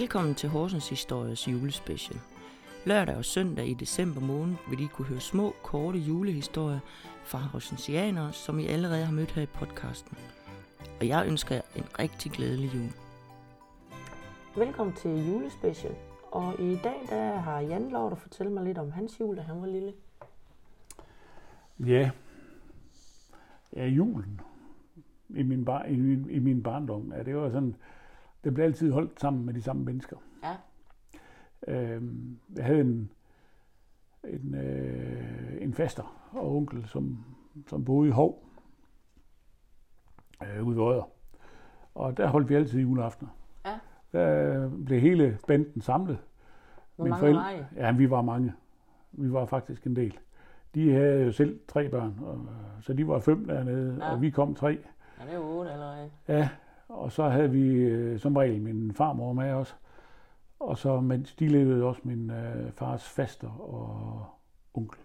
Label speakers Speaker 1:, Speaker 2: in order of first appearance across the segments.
Speaker 1: Velkommen til Horsens Histories julespecial. Lørdag og søndag i december måned vil I kunne høre små, korte julehistorier fra horsensianere, som I allerede har mødt her i podcasten. Og jeg ønsker jer en rigtig glædelig jul. Velkommen til julespecial. Og i dag der har Jan lov at fortælle mig lidt om hans jul, da han var lille.
Speaker 2: Ja, ja julen i min, bar, i, min, i min barndom, ja, det var sådan, det blev altid holdt sammen med de samme mennesker.
Speaker 1: Ja.
Speaker 2: Øhm, jeg havde en, en, øh, en faster og onkel, som, som boede i Hov, øh, ude ved Odder. Og der holdt vi altid juleaftener.
Speaker 1: Ja.
Speaker 2: Der blev hele banden samlet.
Speaker 1: Hvor
Speaker 2: Mine
Speaker 1: mange
Speaker 2: forældre-
Speaker 1: var I?
Speaker 2: Ja, vi var mange. Vi var faktisk en del. De havde jo selv tre børn, og, så de var fem dernede,
Speaker 1: Ja.
Speaker 2: og vi kom tre.
Speaker 1: Ja, det er jo otte allerede.
Speaker 2: Ja, og så havde vi øh, som regel min farmor med os. Og så, mens de levede også min øh, fars faster og onkel.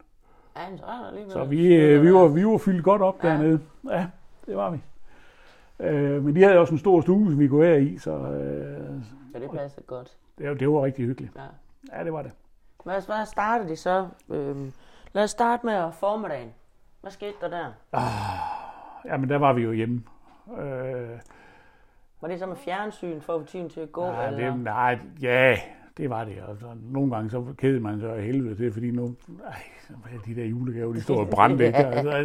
Speaker 1: Ja, så.
Speaker 2: Så vi, øh, vi, var, vi var fyldt godt op
Speaker 1: Ja.
Speaker 2: ja. dernede. Ja, det var vi. Øh, men de havde også en stor stue, som vi kunne være i, så øh,
Speaker 1: Ja, det passer godt.
Speaker 2: det, det var rigtig hyggeligt.
Speaker 1: Ja.
Speaker 2: Ja, det var det.
Speaker 1: Hvad, hvad startede de så? Øhm, lad os starte med formiddagen. Hvad skete der der?
Speaker 2: Jamen, der var vi jo hjemme. Øh,
Speaker 1: det så med fjernsyn for at få tiden til at gå?
Speaker 2: Ja,
Speaker 1: eller?
Speaker 2: det, nej, ja, det var det. Og så, nogle gange så kedede man sig af helvede til, fordi nu, ej, så var de der julegaver, de stod og brændte. ikke? Altså, ja.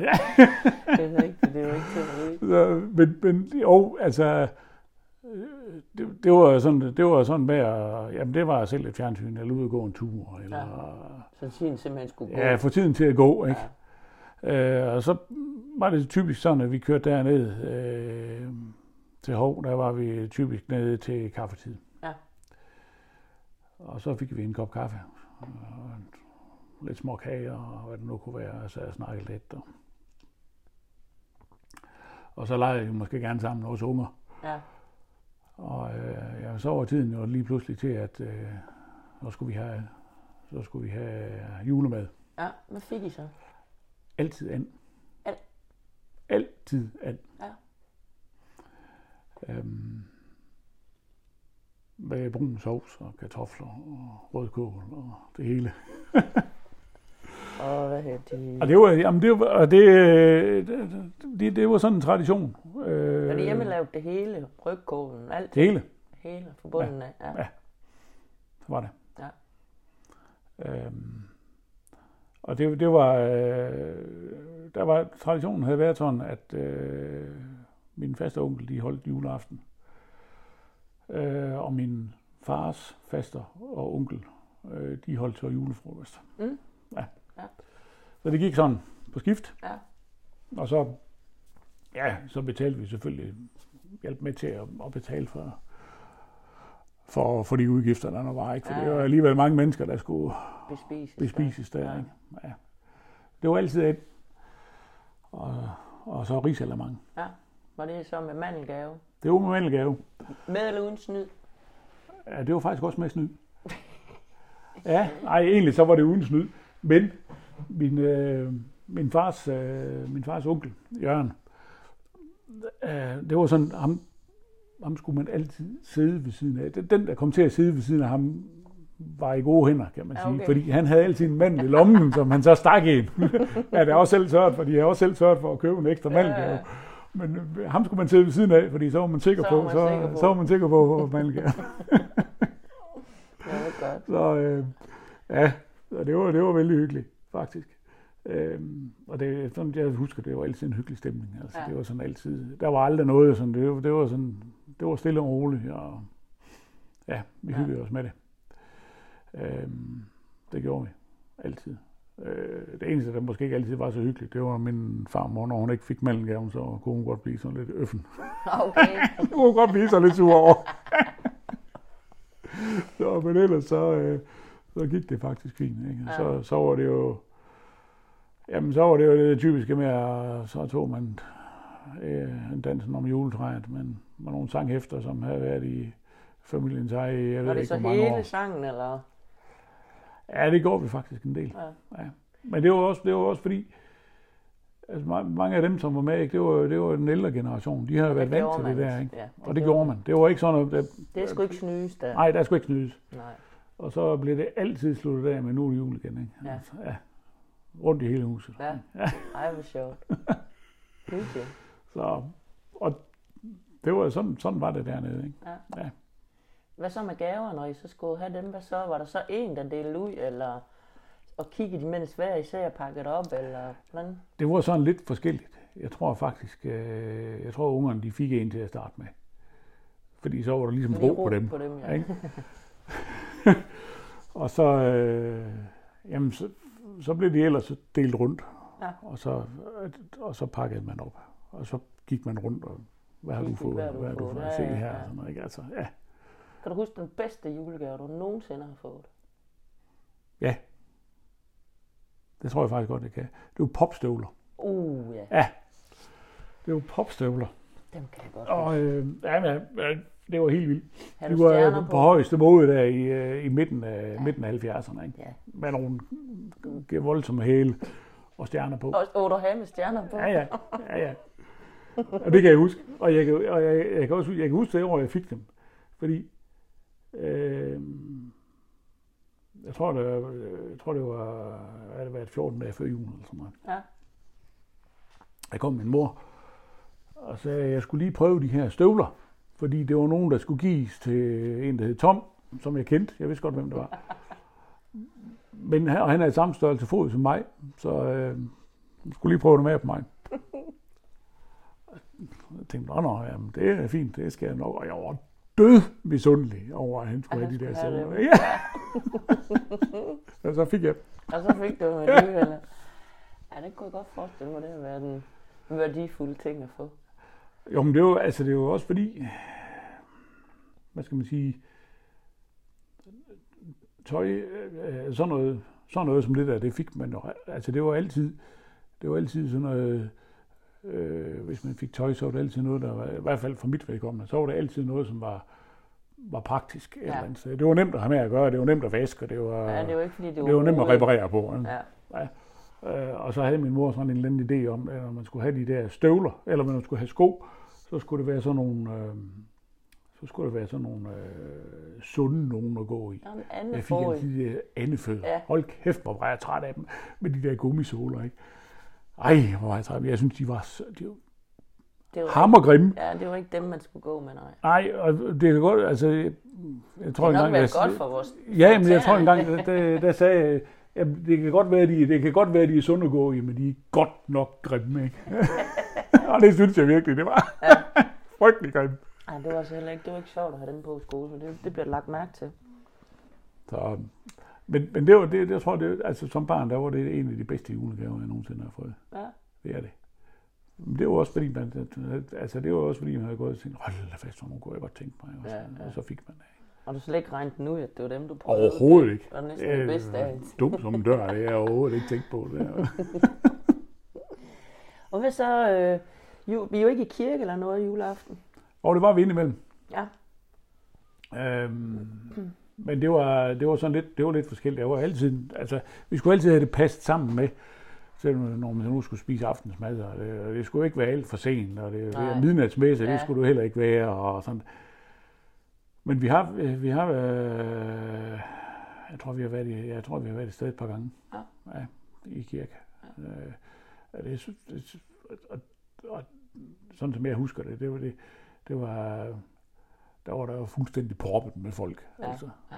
Speaker 1: det er rigtigt, det er vide.
Speaker 2: så, men, men jo, altså, øh, det, det, var sådan, det var sådan med at, jamen det var selv et fjernsyn, eller ude at gå en tur, eller
Speaker 1: Så tiden simpelthen skulle gå.
Speaker 2: ja, få tiden til at gå, ikke? Øh, og så var det typisk sådan, at vi kørte derned øh, til Hov, der var vi typisk nede til kaffetid.
Speaker 1: Ja.
Speaker 2: Og så fik vi en kop kaffe, og lidt små kager, og hvad det nu kunne være, og så jeg snakkede lidt. Og, og så legede vi måske gerne sammen med vores unger.
Speaker 1: Ja.
Speaker 2: Og øh, ja, så var tiden jo lige pludselig til, at øh, så skulle vi have, så skulle vi have julemad.
Speaker 1: ja, hvad fik I så?
Speaker 2: Altid and.
Speaker 1: Al-
Speaker 2: Altid and.
Speaker 1: Ja.
Speaker 2: Øhm, med brun sovs og kartofler og rødkål og det hele.
Speaker 1: Og de?
Speaker 2: Og det var, jamen det var, og det, øh, det, det, det var sådan en tradition. Øh,
Speaker 1: Var det hjemmelavet det hele? Rygkålen, alt?
Speaker 2: Det hele
Speaker 1: Hele forbundet af? Ja.
Speaker 2: Ja. var det.
Speaker 1: Ja.
Speaker 2: Øhm, og det, det var, øh, der var, traditionen havde været sådan, at øh, min faste onkel, de holdt juleaften. Øh, og min fars faster og onkel, øh, de holdt så julefrokost.
Speaker 1: Mm.
Speaker 2: Ja.
Speaker 1: Ja.
Speaker 2: Så det gik sådan på skift.
Speaker 1: Ja.
Speaker 2: Og så, ja, så betalte vi selvfølgelig hjælp med til at, at betale for, for, for de udgifter, der var. Ikke? For
Speaker 1: Ja,
Speaker 2: det
Speaker 1: ja.
Speaker 2: var alligevel mange mennesker, der skulle
Speaker 1: Bespises.
Speaker 2: bespises der.
Speaker 1: Ja.
Speaker 2: Ja. Ikke? Ja. Det var altid et. Og, og så risalamang.
Speaker 1: Var det så med mandelgave?
Speaker 2: Det var med mandelgave.
Speaker 1: Med eller uden snyd?
Speaker 2: Ja, det var faktisk også med snyd. Ja, nej, egentlig så var det uden snyd. Men min, øh, min, fars, øh, min fars onkel, Jørgen, øh, det var sådan, ham, ham skulle man altid sidde ved siden af. Den, der kom til at sidde ved siden af ham, var i gode hænder, kan man
Speaker 1: Ja,
Speaker 2: sige.
Speaker 1: okay.
Speaker 2: Fordi han havde altid en mandel i lommen, som han så stak i. ja, det er også selv sørget for. De har også selv sørget for at købe en ekstra mandelgave.
Speaker 1: Ja.
Speaker 2: Men øh, ham skulle man sidde ved siden af, fordi så var man sikker
Speaker 1: Så
Speaker 2: på,
Speaker 1: man
Speaker 2: så,
Speaker 1: sikker på.
Speaker 2: så var man sikker på, at mandelgave.
Speaker 1: Ja, det er godt.
Speaker 2: Så øh, ja, så det var, det var vældig hyggeligt, faktisk. Øhm, og det, sådan, jeg husker, det var altid en hyggelig stemning. Altså,
Speaker 1: Ja.
Speaker 2: ja. Det var sådan altid, der var aldrig noget, sådan, det, var- det var sådan, det var stille og roligt, og ja, vi
Speaker 1: Ja.
Speaker 2: ja. hyggede os med det. Øhm, det gjorde vi, altid. Øh, det eneste, der måske ikke altid var så hyggeligt, det var min farmor, når hun ikke fik mellemgaven, så kunne hun godt blive sådan lidt øffen.
Speaker 1: Okay.
Speaker 2: Det kunne hun godt blive så lidt sur over. så, men ellers så, øh, så gik det faktisk fint. Ikke?
Speaker 1: Ja.
Speaker 2: Så, så var det jo, jamen så var det jo det typiske med, at så tog man øh, en dansen om juletræet, men med nogle sanghæfter, som havde været i familiens eje, jeg
Speaker 1: Var
Speaker 2: ved
Speaker 1: det
Speaker 2: ikke,
Speaker 1: så
Speaker 2: hvor mange
Speaker 1: hele
Speaker 2: år.
Speaker 1: sangen, eller?
Speaker 2: Ja, det går vi faktisk en del.
Speaker 1: Ja.
Speaker 2: Ja. Men det var også, det var også fordi, altså, ma- mange af dem, som var med, ikke, det var, det var den ældre generation. De har været vant til det der, ikke?
Speaker 1: Ja,
Speaker 2: Og det gjorde man. Det var ikke sådan noget, der,
Speaker 1: Det sgu ikke snydes der.
Speaker 2: nej, der skulle ikke snydes.
Speaker 1: Nej.
Speaker 2: Og så blev det altid sluttet af med nu er det jul igen, ikke?
Speaker 1: Ja.
Speaker 2: Altså, ja. Rundt i hele huset.
Speaker 1: Ja. Ej, hvor sjovt. Hyggeligt.
Speaker 2: Så, og det var sådan, sådan var det dernede, ikke?
Speaker 1: Ja.
Speaker 2: Ja.
Speaker 1: Hvad så med gaver, når I så skulle have dem? Hvad så? Var der så en, der delte ud, eller og kiggede de mens hver især pakket op, eller hvordan?
Speaker 2: Det var sådan lidt forskelligt. Jeg tror faktisk, øh, jeg tror ungerne de fik en til at starte med. Fordi så var der ligesom
Speaker 1: Lige
Speaker 2: ro på dem.
Speaker 1: På dem ja.
Speaker 2: Ikke? og så, øh, jamen, så, så blev de ellers delt rundt.
Speaker 1: Ja.
Speaker 2: Og, så, og så pakkede man op. Og så gik man rundt og hvad har du fået?
Speaker 1: hvad har du fået? Ja,
Speaker 2: Se her.
Speaker 1: ja.
Speaker 2: Sådan noget, ikke? Altså, ja.
Speaker 1: Kan du huske den bedste julegave, du nogensinde har fået?
Speaker 2: Det tror jeg faktisk godt, det kan. Det var popstøvler.
Speaker 1: Uh, ja.
Speaker 2: Det var popstøvler.
Speaker 1: Dem kan jeg godt
Speaker 2: Og øh, ja, men, ja, det var helt vildt.
Speaker 1: Har du
Speaker 2: var
Speaker 1: stjerner
Speaker 2: på,
Speaker 1: på?
Speaker 2: højeste måde der i, øh, i midten af, ja. midten af 70'erne. Ikke?
Speaker 1: Ja.
Speaker 2: Med nogle voldsomme hæle og stjerner på.
Speaker 1: Og, havde med stjerner på?
Speaker 2: Ja, ja. ja, ja. Og det kan jeg huske. Og jeg kan, og jeg, jeg kan også jeg kan huske det år, jeg fik dem. Fordi øh, jeg tror, det, var- jeg tror, det var, hvad det var 14 dage før jul eller sådan noget.
Speaker 1: Ja.
Speaker 2: Jeg kom med min mor og sagde, at jeg skulle lige prøve de her støvler. Fordi det var nogen, der skulle gives til en, der hed Tom, som jeg kendte. Jeg vidste godt, hvem det var. Men han, og han er i samme størrelse fod som mig, så øh, hun skulle lige prøve det med på mig. Jeg tænkte, nå, nå, jamen, det er fint, det skal jeg nok. Og jeg var død misundelig over, at han skulle
Speaker 1: At
Speaker 2: have de der støvler. Ja. og så fik jeg
Speaker 1: Og så fik du med alligevel. Ja, det kunne jeg godt forestille mig, det har været en værdifuld ting at få.
Speaker 2: Jo, men det er jo, altså, det er jo også fordi, hvad skal man sige, tøj, øh, sådan noget, sådan noget som det der, det fik man jo, altså det var altid, det var altid sådan noget, øh, hvis man fik tøj, så var det altid noget, der var, i hvert fald for mit vedkommende, så var det altid noget, som var, var praktisk. Ja.
Speaker 1: Ja.
Speaker 2: Eller andet. Det var nemt at have med at gøre, det var nemt at vaske, og det var,
Speaker 1: Ja, det jo ikke fordi, det var
Speaker 2: det var nemt at reparere på. ikke?
Speaker 1: Ja,
Speaker 2: Øh, og så havde min mor sådan en eller anden idé om, at når man skulle have de der støvler, eller når man skulle have sko, så skulle det være sådan nogle, øh, så skulle det være sådan nogle øh, sunde nogen at gå i. Jeg fik altid de der andefødder.
Speaker 1: Ja.
Speaker 2: Hold kæft, hvor var jeg træt af dem, med de der gummisåler, ikke? Ej, hvor var jeg træt. Jeg synes, de var, så, de var
Speaker 1: Det var,
Speaker 2: hammergrimme.
Speaker 1: ja, det var ikke dem, man skulle gå med, nej.
Speaker 2: Nej, og det kan godt, altså, jeg, jeg tror
Speaker 1: Det
Speaker 2: engang, jeg,
Speaker 1: godt for vores...
Speaker 2: Ja, men jeg tror engang, der, der sagde jeg, jamen, det kan godt være, de, det kan godt være, de er sunde at gå i, men de er godt nok grimme, ikke? og det synes jeg virkelig, det var. Frygtelig grimme.
Speaker 1: Ej, det var så heller ikke, det var ikke sjovt at have dem på i skole, så det, det bliver lagt mærke til.
Speaker 2: Så, men, men det var det, jeg tror, det, altså som barn, der var det en af de bedste julegaver, jeg nogensinde har fået.
Speaker 1: Ja.
Speaker 2: Det er det. Men det var også fordi, man, altså det var også fordi, man havde gået og tænkt, hold da fast, hvor kunne jeg godt tænke mig. Og,
Speaker 1: Ja,
Speaker 2: så,
Speaker 1: ja.
Speaker 2: og så fik man det.
Speaker 1: Og du slet ikke regnet den ud, at det var dem, du prøvede?
Speaker 2: Overhovedet ikke.
Speaker 1: Det var næsten det bedste af.
Speaker 2: dum som en dør, det er jeg overhovedet ikke tænkt på. Det.
Speaker 1: Og hvad så? Øh, ju, vi er jo ikke i kirke eller noget juleaften.
Speaker 2: Og det var vi indimellem.
Speaker 1: Ja.
Speaker 2: Øhm, men det var, det var sådan lidt, det var lidt forskelligt. Jeg var altid, altså, vi skulle altid have det passet sammen med, selvom når man nu skulle spise aftensmad, og det, det skulle ikke være alt for sent, og det, det
Speaker 1: Nej.
Speaker 2: midnatsmesse, ja. Det skulle du heller ikke være, og sådan. Men vi har, vi har, øh, jeg tror, vi har været i, jeg tror, vi har været et sted et par gange.
Speaker 1: Ja.
Speaker 2: ja i kirke. Ja. Øh, det, det, og, og, sådan som jeg husker det, det var det, det var, der var der jo fuldstændig proppet med folk.
Speaker 1: Ja.
Speaker 2: Altså,
Speaker 1: Ja.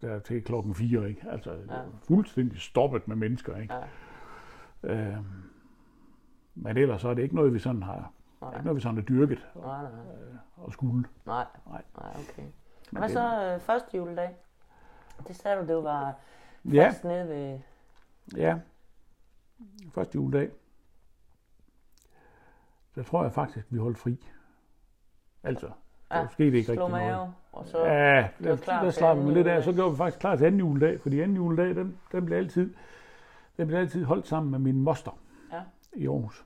Speaker 2: der til klokken fire, ikke? Altså, ja. Fuldstændig stoppet med mennesker, ikke?
Speaker 1: Ja.
Speaker 2: Øhm, men ellers så er det ikke noget, vi sådan har,
Speaker 1: Nej,
Speaker 2: ikke noget, vi sådan har dyrket
Speaker 1: nej, nej.
Speaker 2: og skulle.
Speaker 1: Nej,
Speaker 2: Nej.
Speaker 1: nej, okay.
Speaker 2: Men
Speaker 1: Hvad
Speaker 2: det-
Speaker 1: så øh, første juledag? Det sagde du, det var
Speaker 2: Ja,
Speaker 1: først nede ved...
Speaker 2: ja. Første juledag. Der tror jeg faktisk, vi holdt fri. Altså, der
Speaker 1: Ja,
Speaker 2: skete ikke rigtig noget.
Speaker 1: mave, og så...
Speaker 2: Ja,
Speaker 1: det
Speaker 2: der, der
Speaker 1: til
Speaker 2: slap vi
Speaker 1: anden
Speaker 2: lidt af. Så gjorde vi faktisk klar til anden juledag, fordi anden juledag, den, den blev altid, den blev altid holdt sammen med min moster
Speaker 1: Ja.
Speaker 2: i Aarhus.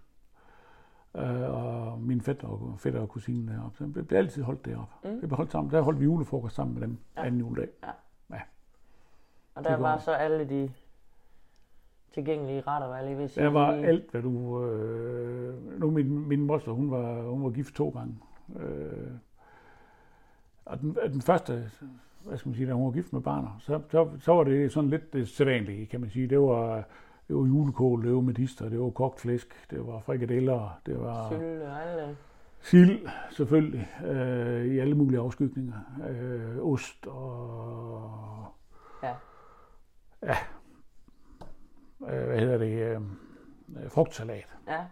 Speaker 2: Øh, og min fætter og, fætter og kusine deroppe. Så den blev, blev altid holdt deroppe.
Speaker 1: Mm.
Speaker 2: Det blev holdt sammen. Der holdt vi julefrokost sammen med dem
Speaker 1: Ja.
Speaker 2: anden juledag.
Speaker 1: Og
Speaker 2: Det
Speaker 1: der
Speaker 2: går.
Speaker 1: var så alle de tilgængelige retter, var jeg lige ved at sige.
Speaker 2: Der var alt, hvad du... Øh, nu min, min moster, hun var, hun var gift to gange. Øh, og den, den første, hvad skal man sige, da hun var gift med barnet, så, så, så var det sådan lidt det sædvanlige, kan man sige. Det var, det var julekål, det var medister, det var kogt flæsk, det var frikadeller, det var
Speaker 1: alle.
Speaker 2: sild, selvfølgelig, øh, i alle mulige afskygninger. Øh, ost og...
Speaker 1: Ja.
Speaker 2: Ja. Øh, hvad hedder det? Øh, øh, frugtsalat.
Speaker 1: Ja,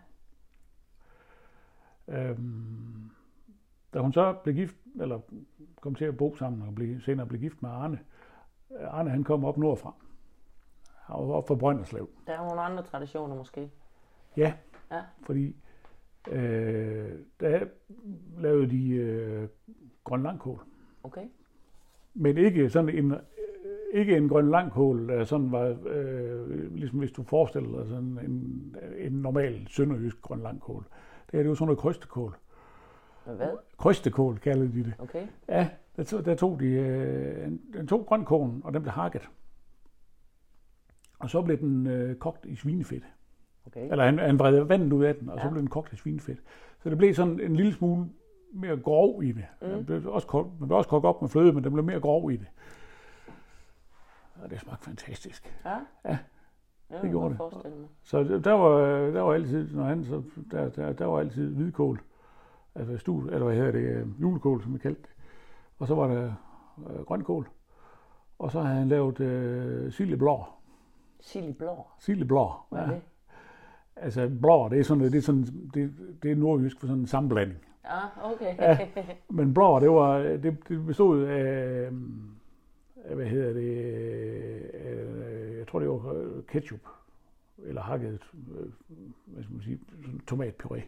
Speaker 2: Øhm, da hun så blev gift, eller kom til at bo sammen og blev, senere blev gift med Arne, øh, Arne han kom op nordfra. Var op fra Brønderslev.
Speaker 1: der er nogle andre traditioner måske.
Speaker 2: Ja,
Speaker 1: Ja.
Speaker 2: fordi øh, der lavede de øh, grønlandkål.
Speaker 1: Okay.
Speaker 2: Men ikke sådan en, øh, ikke en grøn langkål, der sådan var, øh, ligesom hvis du forestiller dig sådan en, en normal sønderjysk grøn langkål. Det er det jo sådan noget krystekål.
Speaker 1: Hvad?
Speaker 2: Krystekål kalder de det.
Speaker 1: Okay.
Speaker 2: Ja, der tog, der tog de, øh, en- den tog grønkålen, og den blev hakket. Og så blev den øh, kogt i svinefedt.
Speaker 1: Okay.
Speaker 2: Eller han, han vred vandet ud af den, og så
Speaker 1: Ja.
Speaker 2: blev den kogt i svinefedt. Så det blev sådan en lille smule mere grov i det. Mm. Den blev også, kogt- man blev også kogt op med fløde, men den blev mere grov i det. Og det smagte fantastisk.
Speaker 1: Ja?
Speaker 2: Ja,
Speaker 1: det,
Speaker 2: det gjorde det. Så der- der var, der var altid, når han, så, der, der, der var altid hvidkål. Altså stud, eller hvad hedder det, øh, julekål, som vi kaldte det. Og så var der øh, grønkål. Og så havde han lavet øh, sildeblå.
Speaker 1: Sild i blå.
Speaker 2: Sildeblå.
Speaker 1: Hvad er det?
Speaker 2: Altså blå, det er sådan, det er sådan, det, det er nordjysk for sådan en sammenblanding.
Speaker 1: Ja, okay.
Speaker 2: Ja. Men blå, det var, det, det bestod af, af, hvad hedder det, øh, jeg tror det var øh, ketchup, eller hakket, øh, hvad skal man sige, sådan tomatpuré.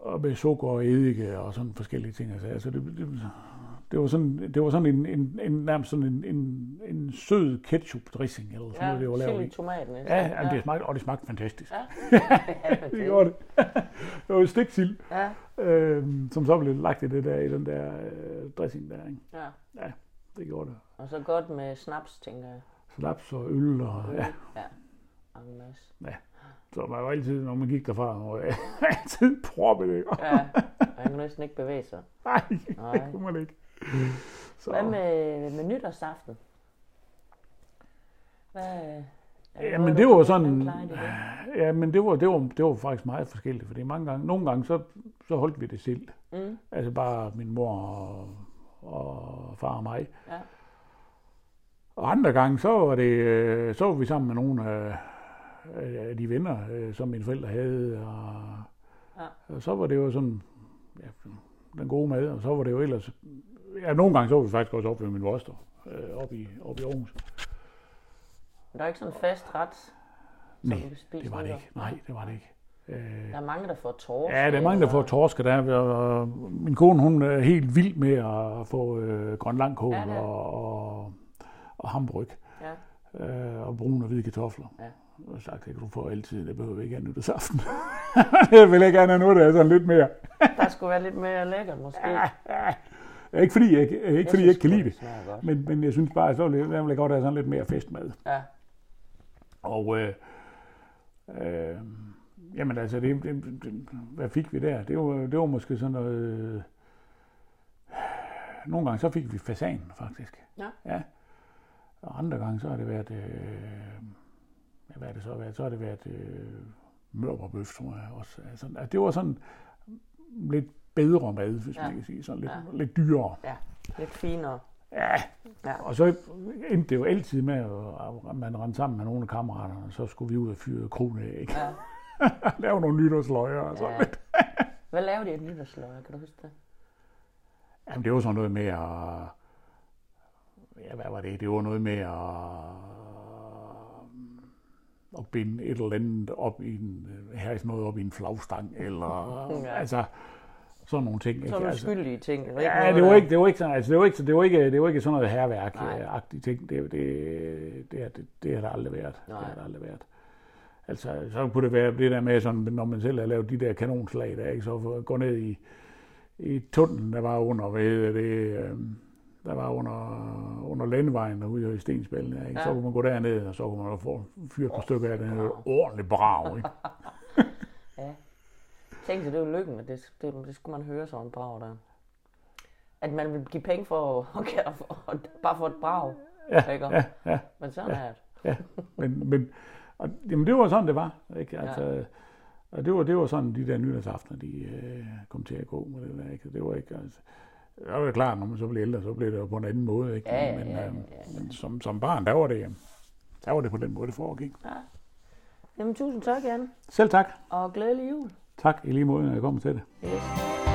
Speaker 2: Og med sukker og eddike og sådan forskellige ting. Altså, altså det, det, det, var sådan, det var sådan en, en, en nærmest sådan en, en, en sød ketchup dressing eller sådan
Speaker 1: ja,
Speaker 2: noget, det var lavet i.
Speaker 1: tomaten.
Speaker 2: Ja, jamen, det smagte, og det smagte fantastisk.
Speaker 1: Ja. ja,
Speaker 2: Det gjorde det. det var stiksild,
Speaker 1: Ja,
Speaker 2: øh, som så blev lagt i, det der, i den der øh, dressing der. Ikke?
Speaker 1: ja.
Speaker 2: Det gjorde det.
Speaker 1: Og så godt med snaps, tænker jeg.
Speaker 2: Slaps og øl og ja.
Speaker 1: Ja. En masse.
Speaker 2: Så man var altid, når man gik derfra, og altid proppet det.
Speaker 1: Ja, han kunne næsten ikke bevæge sig.
Speaker 2: Nej,
Speaker 1: Nej.
Speaker 2: det kunne man ikke. Så,
Speaker 1: Hvad med, med nytårsaften? Hvad,
Speaker 2: Ja, men det var sådan, ja, men det var, det var, det var faktisk meget forskelligt, fordi mange gange, nogle gange, så, så holdt vi det selv.
Speaker 1: Mm,
Speaker 2: Altså bare min mor og, og far og mig.
Speaker 1: ja.
Speaker 2: Og andre gange, så var det, øh, så var vi sammen med nogle af, af de venner, øh, som mine forældre havde, og,
Speaker 1: Ja.
Speaker 2: og så var det jo sådan, ja, den gode mad, og så var det jo ellers, ja, nogle gange så var vi faktisk også oppe ved min voster, øh, oppe i, oppe i Aarhus.
Speaker 1: Men der er ikke sådan en fast ret, som
Speaker 2: Nej,
Speaker 1: du kan spise
Speaker 2: det var det ikke. Nej, det var det ikke. Øh,
Speaker 1: Der er mange, der får torsk.
Speaker 2: Ja, der er mange, der får torsk, der er, min kone, hun er helt vild med at få øh, grønlandkål
Speaker 1: Ja, det er.
Speaker 2: og, og, og hamburg.
Speaker 1: Ja.
Speaker 2: øh, og brune og hvide kartofler.
Speaker 1: Ja.
Speaker 2: Og jeg har sagt, det kan du få altid, det behøver vi ikke have nytårsaften. jeg vil ikke gerne have noget, der er sådan lidt mere.
Speaker 1: Der skulle være lidt mere lækkert, måske.
Speaker 2: ikke fordi jeg, ikke, ikke, fordi jeg ikke kan lide det, men, men jeg synes bare, at så vil jeg, jeg vil godt have sådan lidt mere festmad.
Speaker 1: Ja,
Speaker 2: Og øh, øh, jamen altså, det, det, det, hvad fik vi der? Det var, det var måske sådan noget... Øh, nogle gange så fik vi fasan, faktisk.
Speaker 1: Ja.
Speaker 2: ja. Og andre gange så har det været... Øh, ja, hvad er det så været? Så har det været øh, mørberbøf, tror jeg også. Altså, altså, det var sådan lidt bedre mad, hvis
Speaker 1: Ja.
Speaker 2: man kan sige. Sådan lidt,
Speaker 1: Ja.
Speaker 2: lidt dyrere.
Speaker 1: lidt finere.
Speaker 2: Ja,
Speaker 1: Ja.
Speaker 2: og så endte det jo altid med, at man rendte sammen med nogle af kammeraterne, og så skulle vi ud og fyre kronæg.
Speaker 1: Ja.
Speaker 2: Lave nogle nytårsløjer og sådan
Speaker 1: Ja.
Speaker 2: lidt.
Speaker 1: Hvad lavede de af nytårsløjer, kan du huske det?
Speaker 2: Jamen, det var sådan noget med at... Ja, hvad var det? Det var noget med at, at binde et eller andet op i en, her sådan noget op i en flagstang, eller
Speaker 1: Ja.
Speaker 2: ja. altså sådan nogle ting.
Speaker 1: Så
Speaker 2: ikke?
Speaker 1: nogle
Speaker 2: altså,
Speaker 1: skyldige ting. Var
Speaker 2: Ja, det var ikke, det var ikke sådan, altså det var ikke, det var ikke, det var ikke sådan noget herværk-agtige ting. Det, det, det, det, det har der aldrig været.
Speaker 1: Nej.
Speaker 2: Det har der aldrig været. Altså, så kunne det være det der med, sådan, når man selv har lavet de der kanonslag, der ikke så gå ned i, i tunnelen, der var under, hvad hedder det, øh, der var under, under landevejen derude i Stensbælgen. Ja, ikke?
Speaker 1: Ja.
Speaker 2: Så kunne man gå derned, og så kunne man få fyre et par stykker af den her ordentligt brag. Ikke?
Speaker 1: Ja. Tænk sig, det jo lykken, at det, det, det skulle man høre sådan en brag der. At man vil give penge for, okay, for bare for et brag.
Speaker 2: Ja,
Speaker 1: ikke?
Speaker 2: ja, ja.
Speaker 1: Men sådan er det.
Speaker 2: Ja, men, men og, jamen, det var sådan, det var. Ikke? Altså, ja. Og det var, det var sådan, de der nytårsaftener, de øh, kom til at gå med det der. Ikke? Det var ikke, altså, det var jo klart, når man så blev ældre, så blev det jo på en anden måde. Ikke?
Speaker 1: Ja,
Speaker 2: men,
Speaker 1: ja, ja,
Speaker 2: øh,
Speaker 1: ja.
Speaker 2: men som, som barn, der var det, øh, der var det på den måde, det foregik.
Speaker 1: Ja. Jamen, tusind tak, Jan.
Speaker 2: Selv tak.
Speaker 1: Og glædelig jul.
Speaker 2: Tak i lige måde, når jeg kommer til det.
Speaker 1: Yes.